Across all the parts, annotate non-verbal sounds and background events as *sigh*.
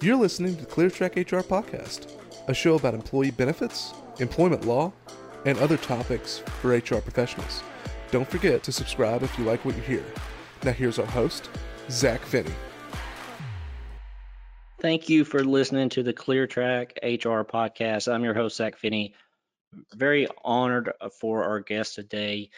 You're listening to ClearTrack HR Podcast, a show about employee benefits, employment law, and other topics for HR professionals. Don't forget to subscribe if you like what you hear. Now, here's our host, Zach Finney. Thank you for listening to the ClearTrack HR Podcast. I'm your host, Zach Finney. Very honored for our guest today.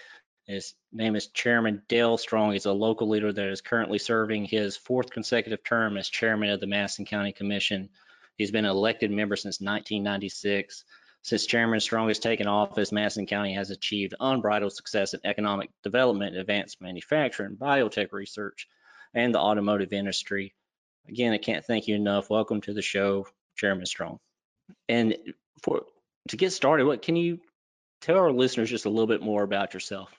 His name is Chairman Dale Strong. He's a local leader that is currently serving his fourth consecutive term as chairman of the Madison County Commission. He's been an elected member since 1996. Since Chairman Strong has taken office, Madison County has achieved unbridled success in economic development, advanced manufacturing, biotech research, and the automotive industry. Again, I can't thank you enough. Welcome to the show, Chairman Strong. And for to get started, what can you tell our listeners just a little bit more about yourself?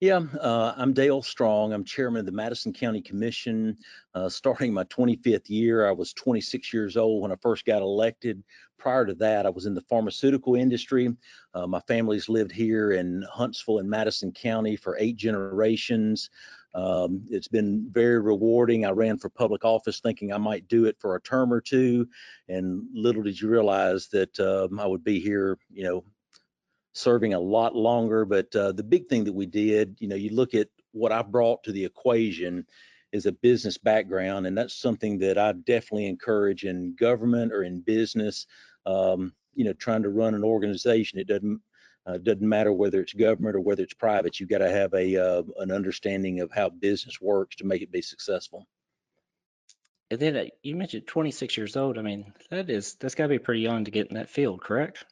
Yeah, uh, I'm Dale Strong. I'm chairman of the Madison County Commission. Uh, starting my 25th year, I was 26 years old when I first got elected. Prior to that, I was in the pharmaceutical industry. Uh, my family's lived here in Huntsville and Madison County for eight generations. Um, it's been very rewarding. I ran for public office thinking I might do it for a term or two, and little did you realize that um, I would be here, you know, serving a lot longer. But uh, the big thing that we did, you know, you look at what I brought to the equation is a business background, and that's something that I definitely encourage in government or in business. Um, you know, trying to run an organization, it doesn't uh, doesn't matter whether it's government or whether it's private. You've got to have a uh, an understanding of how business works to make it be successful. And then uh, you mentioned 26 years old. I mean, that is that's got to be pretty young to get in that field, correct?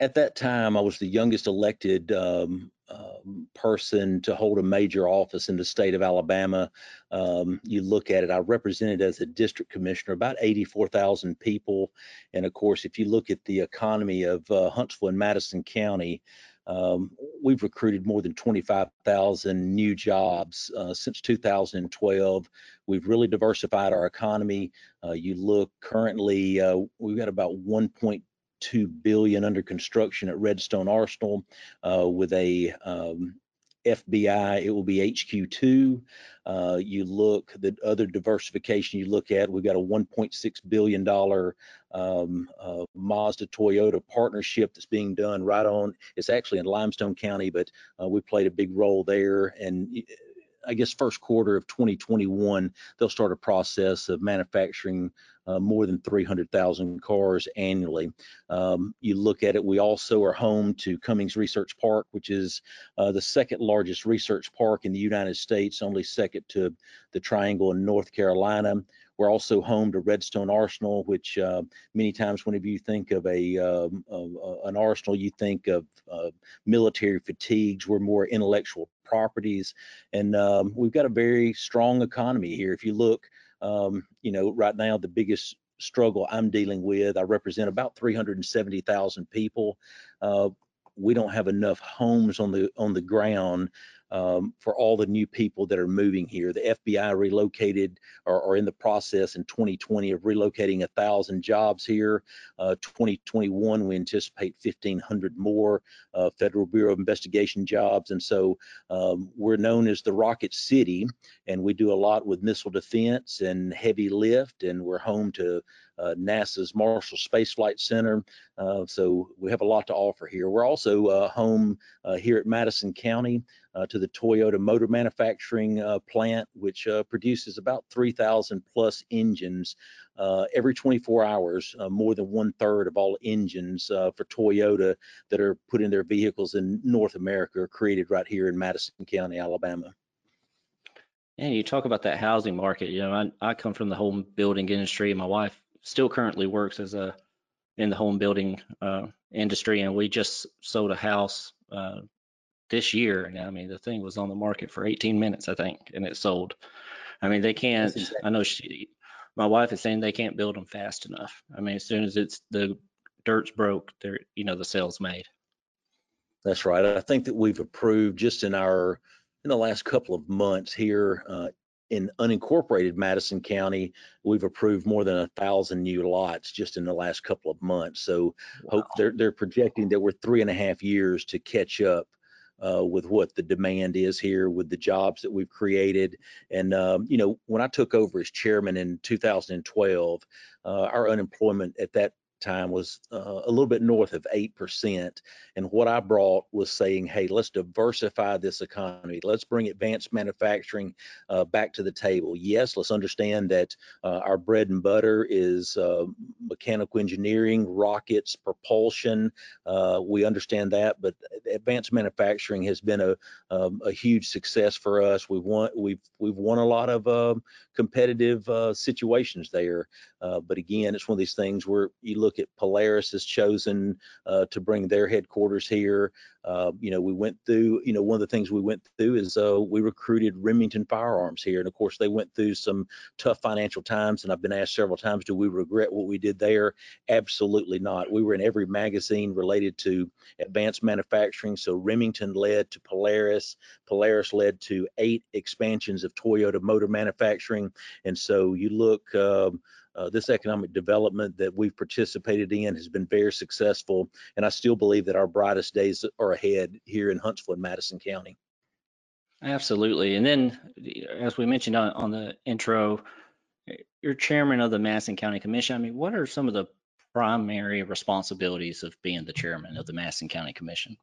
At that time, I was the youngest elected um, um, person to hold a major office in the state of Alabama. Um, you look at it, I represented as a district commissioner about 84,000 people. And of course, if you look at the economy of uh, Huntsville and Madison County, um, we've recruited more than 25,000 new jobs uh, since 2012. We've really diversified our economy. Uh, you look currently, uh, we've got about 1.2 two billion under construction at Redstone Arsenal uh, with a um, FBI, it will be HQ2. Uh, you look the other diversification you look at, we've got a 1.6 billion dollar um, uh, Mazda Toyota partnership that's being done right on. It's actually in Limestone County, but uh, we played a big role there. And I guess first quarter of 2021, they'll start a process of manufacturing uh, more than 300,000 cars annually. Um, you look at it, we also are home to Cummings Research Park, which is uh, the second largest research park in the United States, only second to the Triangle in North Carolina. We're also home to Redstone Arsenal, which uh, many times whenever you think of a um, an arsenal, you think of uh, military fatigues. We're more intellectual properties, and um, we've got a very strong economy here. If you look, um, you know, right now the biggest struggle I'm dealing with, I represent about 370,000 people. Uh, we don't have enough homes on the on the ground um, for all the new people that are moving here. The FBI relocated or are in the process in 2020 of relocating a thousand jobs here. Uh, 2021, we anticipate 1,500 more uh, Federal Bureau of Investigation jobs. And so um, we're known as the Rocket City, and we do a lot with missile defense and heavy lift, and we're home to NASA's Marshall Space Flight Center. Uh, so we have a lot to offer here. We're also uh, home uh, here at Madison County uh, to the Toyota motor manufacturing uh, plant, which uh, produces about 3,000 plus engines uh, every 24 hours. Uh, more than one third of all engines uh, for Toyota that are put in their vehicles in North America are created right here in Madison County, Alabama. And you talk about that housing market. You know, I, I come from the home building industry. My wife still currently works as a in the home building industry, and we just sold a house uh, this year. And I mean, the thing was on the market for 18 minutes, I think, and it sold. I mean, they can't. Exactly. I know she, my wife is saying they can't build them fast enough. I mean, as soon as it's the dirt's broke, they're you know the sale's made. That's right. I think that we've approved just in our in the last couple of months here uh, in unincorporated Madison County, we've approved more than a thousand new lots just in the last couple of months. So wow. hope they're they're projecting that we're three and a half years to catch up uh, with what the demand is here, with the jobs that we've created. And, um, you know, when I took over as chairman in 2012, uh, our unemployment at that time was uh, a little bit north of 8%. And what I brought was saying, hey, let's diversify this economy. Let's bring advanced manufacturing uh, back to the table. Yes, let's understand that uh, our bread and butter is uh, mechanical engineering, rockets, propulsion. Uh, we understand that, but advanced manufacturing has been a, um, a huge success for us. We've won, we've, we've won a lot of um, competitive uh, situations there. but again, it's one of these things where you look look at Polaris has chosen uh, to bring their headquarters here. Uh, you know, we went through, you know, one of the things we went through is uh, we recruited Remington Firearms here. And of course, they went through some tough financial times. And I've been asked several times, do we regret what we did there? Absolutely not. We were in every magazine related to advanced manufacturing. So Remington led to Polaris. Polaris led to eight expansions of Toyota motor manufacturing. And so you look, um, uh, this economic development that we've participated in has been very successful, and I still believe that our brightest days are ahead here in Huntsville and Madison County. Absolutely. And then, as we mentioned on, on the intro, you're chairman of the Madison County Commission. I mean, what are some of the primary responsibilities of being the chairman of the Madison County Commission?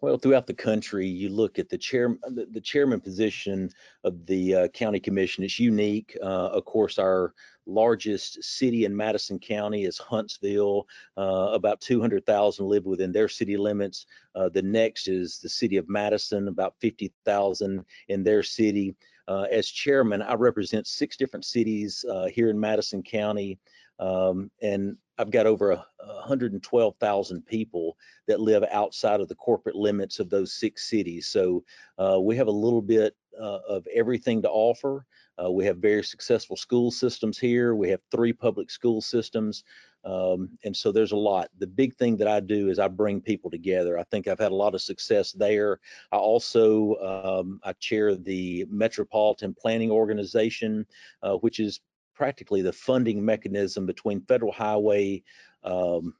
Well, throughout the country, you look at the chair, the, the chairman position of the uh, county commission. It's unique. Uh, of course, our largest city in Madison County is Huntsville. Uh, about 200,000 live within their city limits. Uh, the next is the city of Madison, about 50,000 in their city. Uh, as chairman, I represent six different cities uh, here in Madison County. Um, and I've got over a, 112,000 people that live outside of the corporate limits of those six cities. So uh, we have a little bit uh, of everything to offer. Uh, we have very successful school systems here. We have three public school systems. Um, and so there's a lot. The big thing that I do is I bring people together. I think I've had a lot of success there. I also um, I chair the Metropolitan Planning Organization, uh, which is practically the funding mechanism between federal highway, um,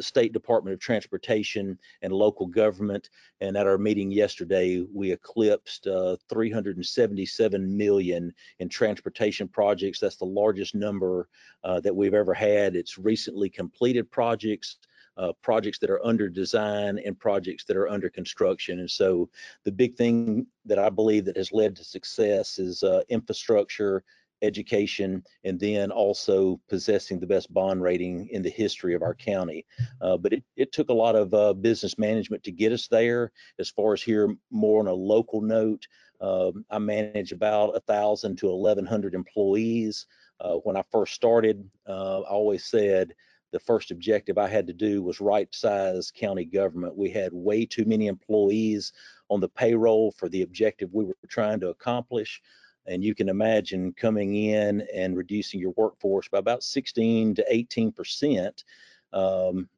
State Department of Transportation and local government. And at our meeting yesterday, we eclipsed uh, 377 million in transportation projects. That's the largest number uh, that we've ever had. It's recently completed projects. Uh, projects that are under design and projects that are under construction. And so the big thing that I believe that has led to success is uh, infrastructure education, and then also possessing the best bond rating in the history of our county. Uh, but it, it took a lot of uh, business management to get us there. As far as here, more on a local note, um, I manage about a thousand to 1,100 employees. Uh, when I first started, uh, I always said the first objective I had to do was right size county government. We had way too many employees on the payroll for the objective we were trying to accomplish. And you can imagine coming in and reducing your workforce by about 16 to 18 percent. Um,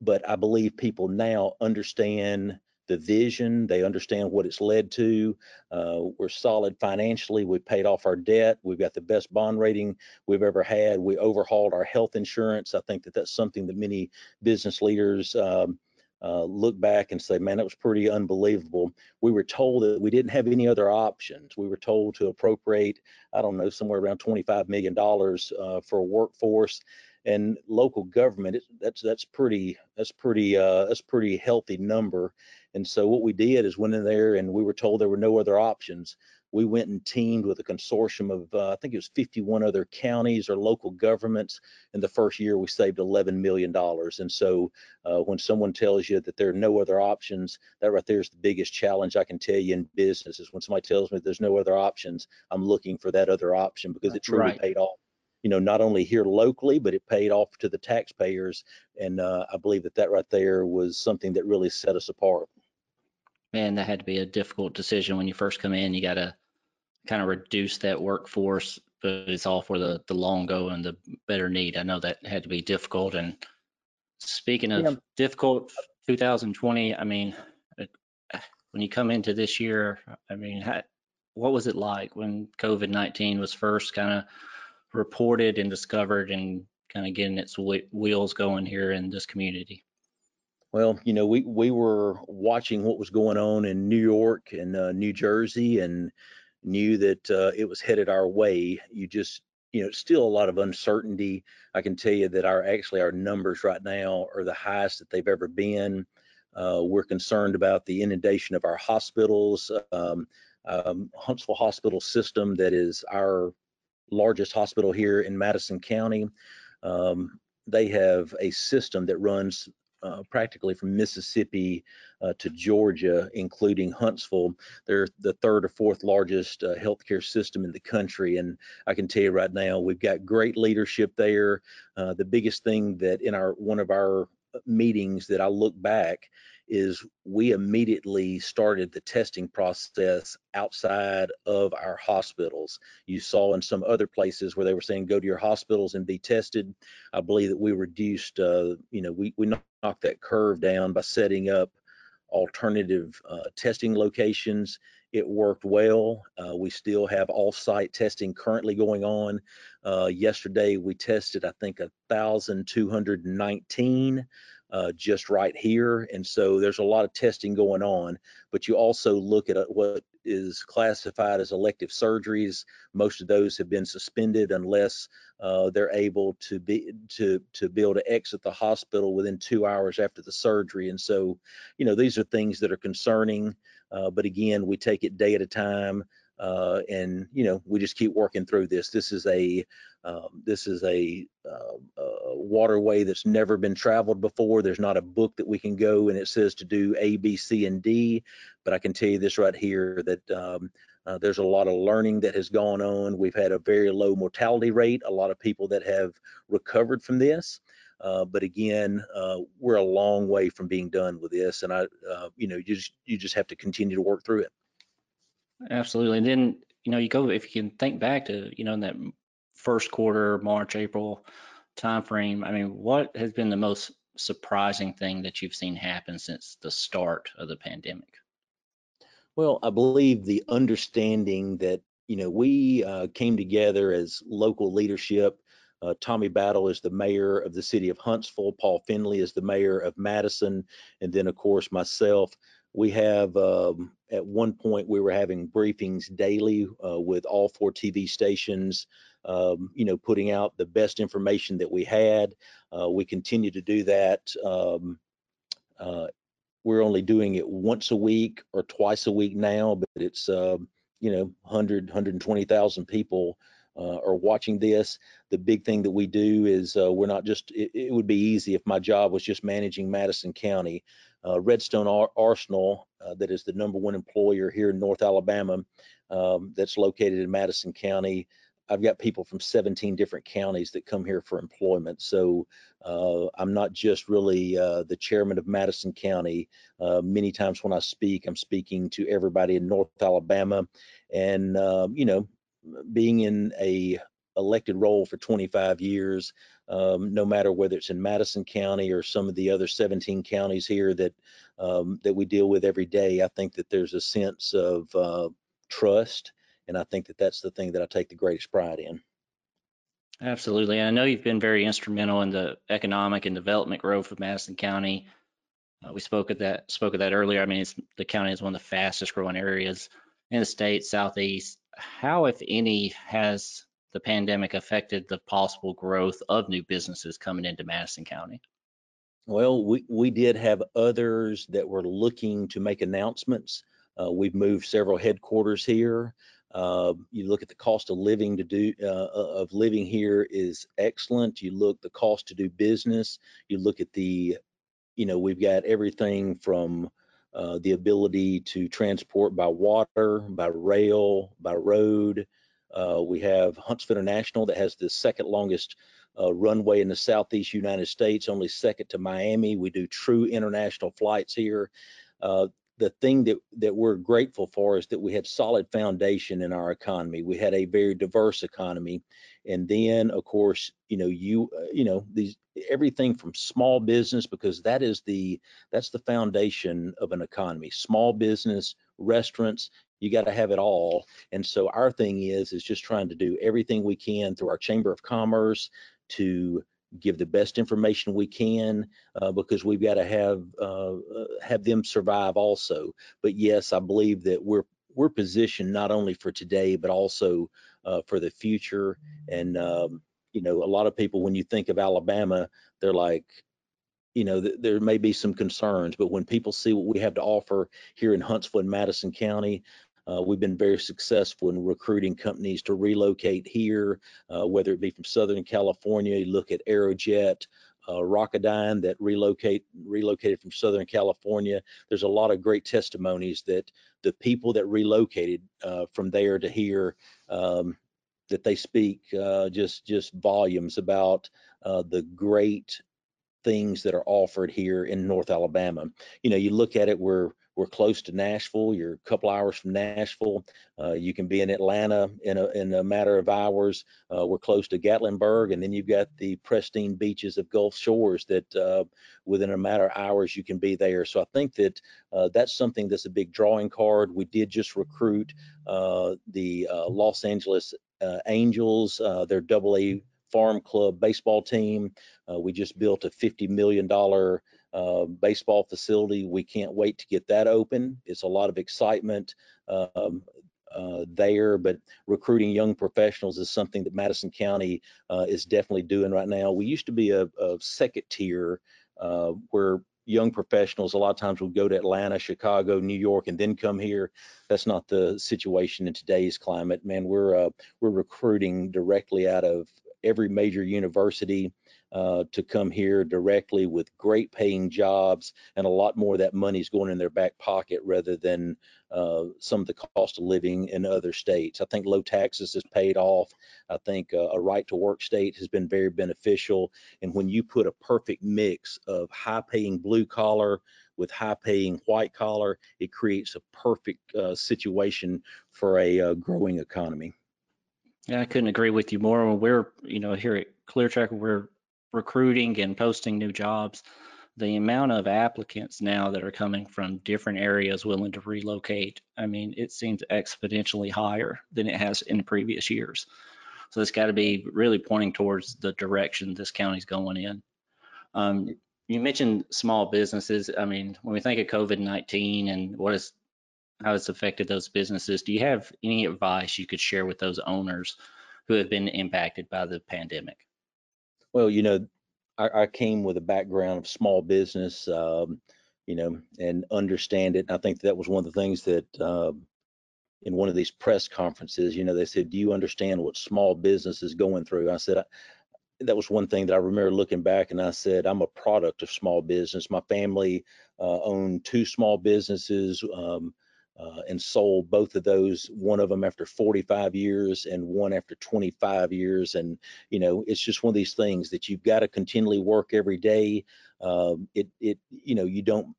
but I believe people now understand the vision. They understand what it's led to. Uh, we're solid financially. We paid off our debt. We've got the best bond rating we've ever had. We overhauled our health insurance. I think that that's something that many business leaders um, uh, look back and say, man, that was pretty unbelievable. We were told that we didn't have any other options. We were told to appropriate, I don't know, somewhere around $25 million uh, for a workforce and local government. That's that's pretty that's pretty uh, that's pretty healthy number. And so what we did is went in there and we were told there were no other options we went and teamed with a consortium of, uh, I think it was 51 other counties or local governments. In the first year, we saved $11 million. And so uh, when someone tells you that there are no other options, that right there is the biggest challenge I can tell you in business is when somebody tells me there's no other options, I'm looking for that other option because it truly right. paid off you know, not only here locally, but it paid off to the taxpayers. And uh, I believe that that right there was something that really set us apart. Man, that had to be a difficult decision when you first come in. You got to kind of reduce that workforce, but it's all for the the long go and the better need. I know that had to be difficult. And speaking of yeah. difficult, 2020. I mean, when you come into this year, I mean, how, what was it like when COVID-19 was first kind of reported and discovered and kind of getting its wheels going here in this community? Well, you know, we we were watching what was going on in New York and uh, New Jersey, and knew that uh, it was headed our way. You just, you know, still a lot of uncertainty. I can tell you that our actually our numbers right now are the highest that they've ever been. Uh, we're concerned about the inundation of our hospitals. Um, um, Huntsville Hospital System, that is our largest hospital here in Madison County. Um, they have a system that runs uh, practically from Mississippi to Georgia, including Huntsville. They're the third or fourth largest uh, healthcare system in the country. And I can tell you right now, we've got great leadership there. Uh, the biggest thing that in our one of our meetings that I look back is we immediately started the testing process outside of our hospitals. You saw in some other places where they were saying go to your hospitals and be tested. I believe that we reduced, uh, you know, we, we knocked that curve down by setting up alternative uh, testing locations. It worked well. Uh, we still have off-site testing currently going on. Uh, yesterday we tested, I think, 1,219 uh, just right here. And so there's a lot of testing going on, but you also look at uh, what is classified as elective surgeries. Most of those have been suspended unless uh, they're able to be to to be able to exit the hospital within two hours after the surgery. And so, you know, these are things that are concerning. Uh, but again, we take it day at a time uh, and you know we just keep working through this. This is a um, this is a, uh, waterway that's never been traveled before. There's not a book that we can go and it says to do A, B, C, and D. But I can tell you this right here that um, uh, there's a lot of learning that has gone on. We've had a very low mortality rate. A lot of people that have recovered from this. Uh, but again, uh, we're a long way from being done with this, and I, uh, you know, you just you just have to continue to work through it. Absolutely. And then, you know, you go, if you can think back to, you know, in that first quarter, March, April timeframe, I mean, what has been the most surprising thing that you've seen happen since the start of the pandemic? Well, I believe the understanding that, you know, we uh, came together as local leadership. Uh, Tommy Battle is the mayor of the city of Huntsville. Paul Finley is the mayor of Madison. And then, of course, myself we have um, at one point we were having briefings daily uh, with all four TV stations, um, you know, putting out the best information that we had. Uh, we continue to do that. Um, uh, we're only doing it once a week or twice a week now, but it's um, you know 100 120,000 people uh, are watching this. The big thing that we do is uh, we're not just, it, it, would be easy if my job was just managing Madison County uh, Redstone Ar- Arsenal, uh, that is the number one employer here in North Alabama, um, that's located in Madison County. I've got people from 17 different counties that come here for employment. So uh, I'm not just really uh, the chairman of Madison County. Uh, many times when I speak, I'm speaking to everybody in North Alabama. And, um, you know, being in a elected role for 25 years, um, no matter whether it's in Madison County or some of the other 17 counties here that um, that we deal with every day. I think that there's a sense of uh, trust, and I think that that's the thing that I take the greatest pride in. Absolutely, and I know you've been very instrumental in the economic and development growth of Madison County. Uh, we spoke of that spoke of that earlier. I mean, the county is one of the fastest growing areas in the state, southeast. How, if any, has the pandemic affected the possible growth of new businesses coming into Madison County? Well, we, we did have others that were looking to make announcements. Uh, we've moved several headquarters here. Uh, you look at the cost of living to do uh, uh of living here is excellent. You look the cost to do business. You look at the, you know, we've got everything from uh, the ability to transport by water, by rail, by road, uh, we have Huntsville International that has the second longest uh, runway in the southeast United States, only second to Miami. We do true international flights here. The thing that that we're grateful for is that we had solid foundation in our economy. We had a very diverse economy, and then of course, you know, you uh, you know these everything from small business because that is the that's the foundation of an economy. Small business, restaurants, you got to have it all. And so our thing is is just trying to do everything we can through our Chamber of Commerce to give the best information we can uh, because we've got to have uh, uh, have them survive also. But yes, I believe that we're we're positioned not only for today but also uh, for the future. And um, you know, a lot of people when you think of Alabama, they're like, you know, th- there may be some concerns, but when people see what we have to offer here in Huntsville and Madison County, uh, we've been very successful in recruiting companies to relocate here, uh, whether it be from Southern California. You look at Aerojet, uh, Rocketdyne that relocate relocated from Southern California. There's a lot of great testimonies that the people that relocated uh, from there to here um, that they speak uh, just just volumes about uh, the great things that are offered here in North Alabama. You know, you look at it, we're we're close to Nashville. You're a couple hours from Nashville. Uh, you can be in Atlanta in a, in a matter of hours. Uh, we're close to Gatlinburg, and then you've got the pristine beaches of Gulf Shores that uh, within a matter of hours you can be there. So I think that uh, that's something that's a big drawing card. We did just recruit uh, the uh, Los Angeles Angels, their Double A Farm Club baseball team. we just built a $50 million uh, baseball facility. We can't wait to get that open. It's a lot of excitement um, uh, there, but recruiting young professionals is something that Madison County uh, is definitely doing right now. We used to be a, a second tier uh, where young professionals a lot of times would go to Atlanta, Chicago, New York, and then come here. That's not the situation in today's climate. Man, we're uh, we're recruiting directly out of every major university uh, to come here directly with great paying jobs and a lot more of that money is going in their back pocket rather than uh, some of the cost of living in other states. I think low taxes has paid off. I think uh, a right to work state has been very beneficial. And when you put a perfect mix of high paying blue collar with high paying white collar, it creates a perfect uh, situation for a uh, growing economy. Yeah, I couldn't agree with you more. When we're, you know, here at ClearTrack, we're recruiting and posting new jobs. The amount of applicants now that are coming from different areas willing to relocate, I mean, it seems exponentially higher than it has in previous years. So it's got to be really pointing towards the direction this county's going in. Um, you mentioned small businesses. I mean, when we think of COVID-19 and what is how it's affected those businesses. Do you have any advice you could share with those owners who have been impacted by the pandemic? Well, you know, I, I came with a background of small business, um, you know, and understand it. I think that was one of the things that um, in one of these press conferences, you know, they said, "Do you understand what small business is going through?" I said, I, that was one thing that I remember looking back and I said, I'm a product of small business. My family uh, owned two small businesses. Um, uh, and sold both of those one of them after 45 years and one after 25 years. And you know it's just one of these things that you've got to continually work every day. Um, it it you know you don't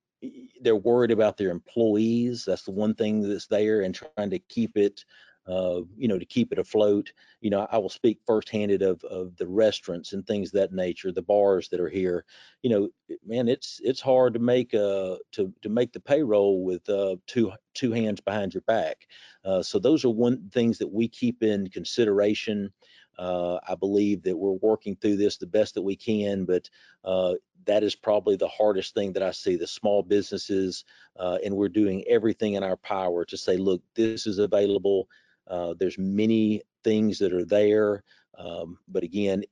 they're worried about their employees. That's the one thing that's there and trying to keep it uh, you know, to keep it afloat. You know, I will speak first-handed of of the restaurants and things that nature, the bars that are here. You know, man, it's it's hard to make uh to to make the payroll with uh two two hands behind your back. Uh, so those are one things that we keep in consideration. Uh, I believe that we're working through this the best that we can, but uh, that is probably the hardest thing that I see the small businesses, uh, and we're doing everything in our power to say, look, this is available. Uh, there's many things that are there, um, but again,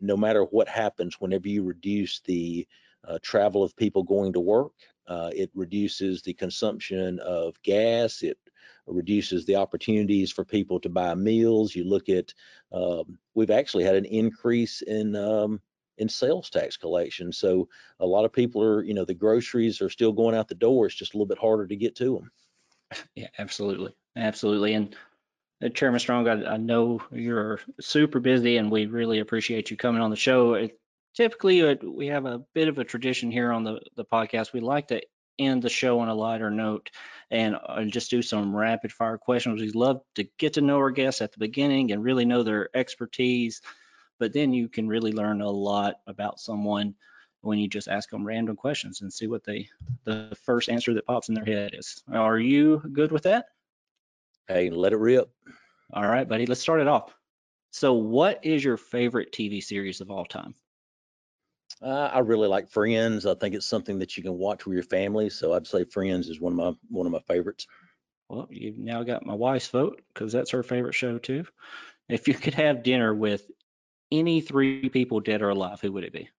no matter what happens, whenever you reduce the uh, travel of people going to work, uh, it reduces the consumption of gas. It reduces the opportunities for people to buy meals. You look at, um, we've actually had an increase in um, in sales tax collection. So a lot of people are, you know, the groceries are still going out the door. It's just a little bit harder to get to them. Yeah, absolutely, absolutely. And Chairman Strong, I, I, know you're super busy and we really appreciate you coming on the show. It, typically, uh, we have a bit of a tradition here on the, the podcast. We like to end the show on a lighter note and uh, just do some rapid fire questions. We love to get to know our guests at the beginning and really know their expertise, but then you can really learn a lot about someone when you just ask them random questions and see what they the first answer that pops in their head is. Are you good with that? Hey, let it rip. All right, buddy, let's start it off. So, what is your favorite TV series of all time? Uh, I really like Friends. I think it's something that you can watch with your family. So I'd say Friends is one of my one of my favorites. Well, you've now got my wife's vote because that's her favorite show too. If you could have dinner with any three people, dead or alive, who would it be?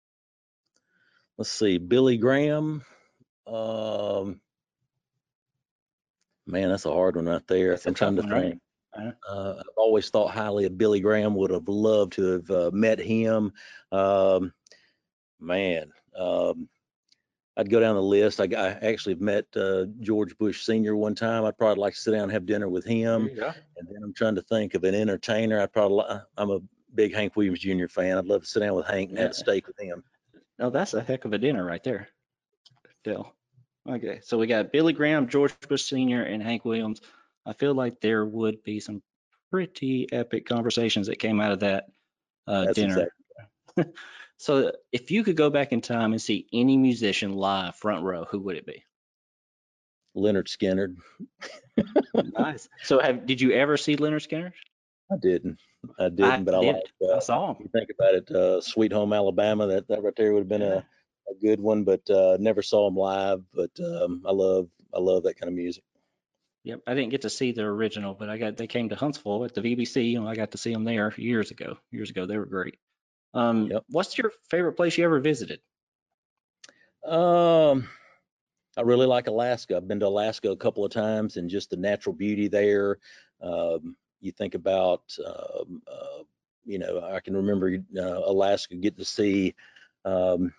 Let's see, Billy Graham. Um, man, that's a hard one right there. That's I'm trying to one, right? think. Uh, I've always thought highly of Billy Graham. Would have loved to have uh, met him. Um, man, um, I'd go down the list. I, I actually met uh, George Bush Sr. one time. I'd probably like to sit down and have dinner with him. go. And then I'm trying to think of an entertainer. I'd probably, I'm a big Hank Williams Jr. fan. I'd love to sit down with Hank and have a steak with him. No, that's a heck of a dinner right there, Dale. Okay, so we got Billy Graham, George Bush Sr., and Hank Williams. I feel like there would be some pretty epic conversations that came out of that uh, dinner. exactly. *laughs* So if you could go back in time and see any musician live front row, who would it be? Lynyrd Skynyrd. nice. So have did you ever see Lynyrd Skynyrd? I didn't. I didn't, but I did. like. I Uh, saw him. you think about it, uh, Sweet Home Alabama. That that right there would have been a, a good one, but uh, never saw them live. But um, I love I love that kind of music. Yep, I didn't get to see the original, but I got they came to Huntsville at the VBC, and I got to see them there years ago. Years ago, they were great. Um, Yep. what's your favorite place you ever visited? Um, I really like Alaska. I've been to Alaska a couple of times, and just the natural beauty there. Um, you think about, um, uh, you know, I can remember uh, Alaska, get to see, um,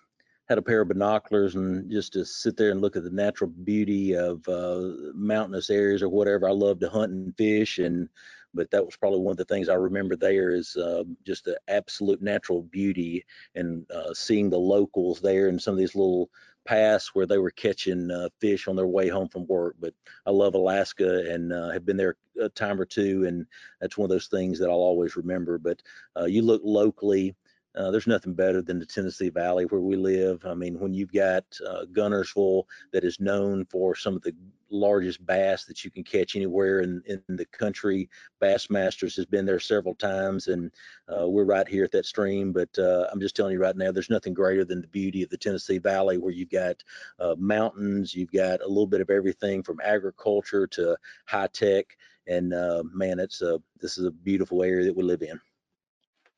had a pair of binoculars, and just to sit there and look at the natural beauty of uh, mountainous areas or whatever. I love to hunt and fish, and but that was probably one of the things I remember there is uh, just the absolute natural beauty and uh, seeing the locals there and some of these little paths where they were catching uh, fish on their way home from work. But I love Alaska and uh, have been there a time or two, and that's one of those things that I'll always remember. But uh, you look locally. Uh, there's nothing better than the Tennessee Valley where we live. I mean, when you've got uh, Guntersville that is known for some of the largest bass that you can catch anywhere in, in the country, Bassmasters has been there several times, and uh, we're right here at that stream. But uh, I'm just telling you right now, there's nothing greater than the beauty of the Tennessee Valley, where you've got uh, mountains, you've got a little bit of everything from agriculture to high tech, and uh, man, it's a this is a beautiful area that we live in.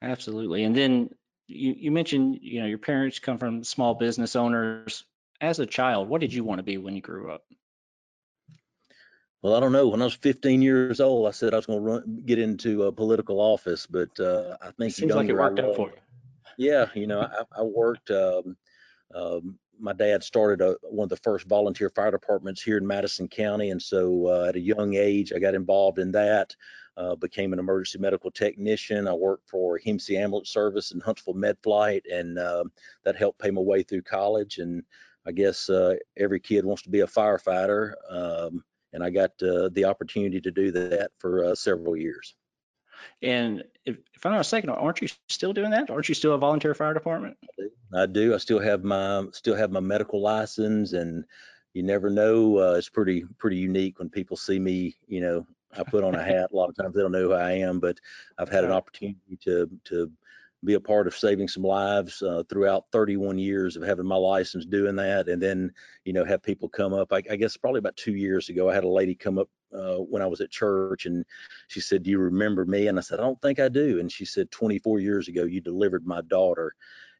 Absolutely. And then you, you mentioned, you know, your parents come from small business owners. As a child, what did you want to be when you grew up? Well, I don't know. When I was 15 years old, I said I was going to run get into a political office, but uh, I think it Seems like it worked out for you. Yeah, you know, I, I worked. Um, um, my dad started a, one of the first volunteer fire departments here in Madison County, and so uh, at a young age, I got involved in that. Uh, became an emergency medical technician. I worked for HEMSI Ambulance Service and Huntsville Med Flight, and uh, that helped pay my way through college. And I guess uh, every kid wants to be a firefighter, um, and I got uh, the opportunity to do that for uh, several years. And if, if I'm not mistaken, aren't you still doing that? Aren't you still a volunteer fire department? I do. I still have my still have my medical license, and you never know. Uh, it's pretty pretty unique when people see me. You know, I put on a hat. A lot of times they don't know who I am, but I've had an opportunity to to be a part of saving some lives uh, throughout 31 years of having my license doing that, and then you know have people come up. I, I guess probably about two years ago, I had a lady come up uh, when I was at church, and she said, "Do you remember me?" And I said, "I don't think I do." And she said, "24 years ago, you delivered my daughter."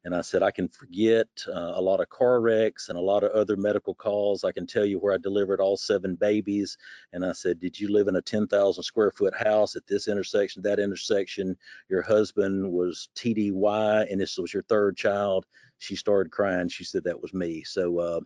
And I said, I can forget uh, a lot of car wrecks and a lot of other medical calls. I can tell you where I delivered all seven babies. And I said, Did you live in a 10,000 square foot house at this intersection, that intersection? Your husband was TDY, and this was your third child. She started crying. She said, That was me. So, uh,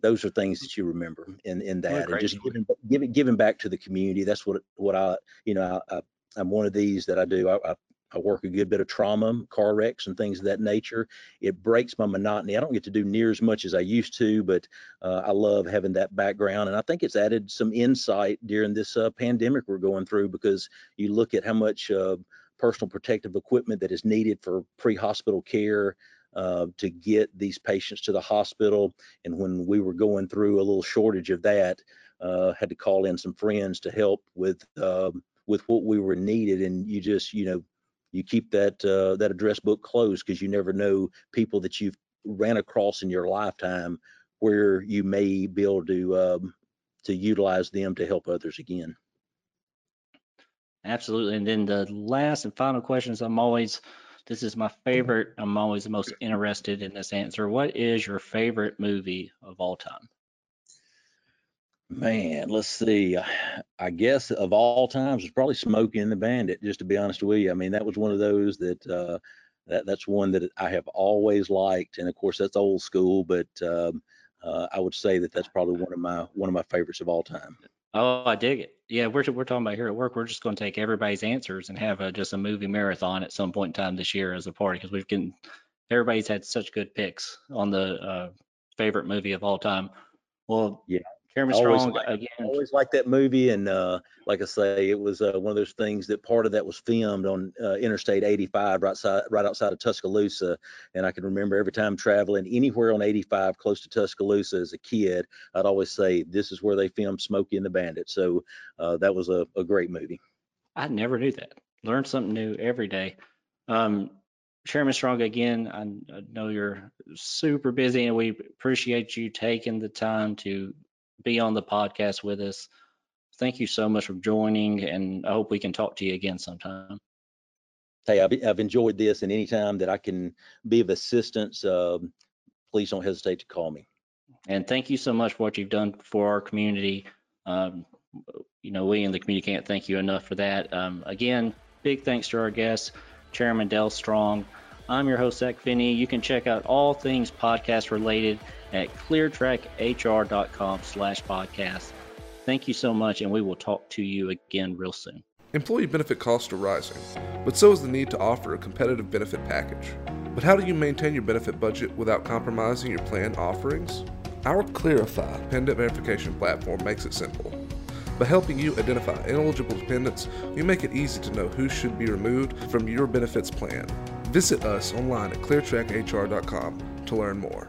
those are things that you remember in, in that, and just giving, giving giving back to the community. That's what what I you know I, I I'm one of these that I do. I, I I work a good bit of trauma, car wrecks, and things of that nature. It breaks my monotony. I don't get to do near as much as I used to, but uh, I love having that background. And I think it's added some insight during this uh, pandemic we're going through because you look at how much uh, personal protective equipment that is needed for pre hospital care. Uh, to get these patients to the hospital. And when we were going through a little shortage of that, uh, had to call in some friends to help with um, with what we were needed. And you just, you know, you keep that uh, that address book closed because you never know people that you've ran across in your lifetime where you may be able to um, to utilize them to help others again. Absolutely. And then the last and final questions I'm always this is my favorite. I'm always the most interested in this answer. What is your favorite movie of all time? Man, let's see. I guess of all times, it's probably Smokey and the Bandit. Just to be honest with you, I mean that was one of those that uh, that that's one that I have always liked, and of course that's old school, but um, uh, I would say that that's probably one of my one of my favorites of all time. Oh, I dig it. Yeah, we're we're talking about here at work. We're just going to take everybody's answers and have a, just a movie marathon at some point in time this year as a party because we've getting everybody's had such good picks on the uh, favorite movie of all time. Well, Yeah, Chairman always Strong like- again. always liked that movie, and uh, like I say, it was uh, one of those things that part of that was filmed on uh, Interstate 85, right side, right outside of Tuscaloosa. And I can remember every time traveling anywhere on 85 close to Tuscaloosa as a kid, I'd always say, "This is where they filmed Smokey and the Bandit." So uh, that was a, a great movie. I never knew that. Learn something new every day. Um, Chairman Strong, again, I, I know you're super busy and we appreciate you taking the time to be on the podcast with us. Thank you so much for joining and I hope we can talk to you again sometime. Hey, I've, I've enjoyed this, and anytime that I can be of assistance, um, please don't hesitate to call me. And thank you so much for what you've done for our community. Um, you know, we in the community can't thank you enough for that. Um, again, big thanks to our guest, Chairman Dale Strong. I'm your host, Zach Finney. You can check out all things podcast related at cleartrackhr.com slash podcast. Thank you so much, and we will talk to you again real soon. Employee benefit costs are rising, but so is the need to offer a competitive benefit package. But how do you maintain your benefit budget without compromising your plan offerings? Our Clarify dependent verification platform makes it simple. By helping you identify ineligible dependents, we make it easy to know who should be removed from your benefits plan. Visit us online at cleartrackhr.com to learn more.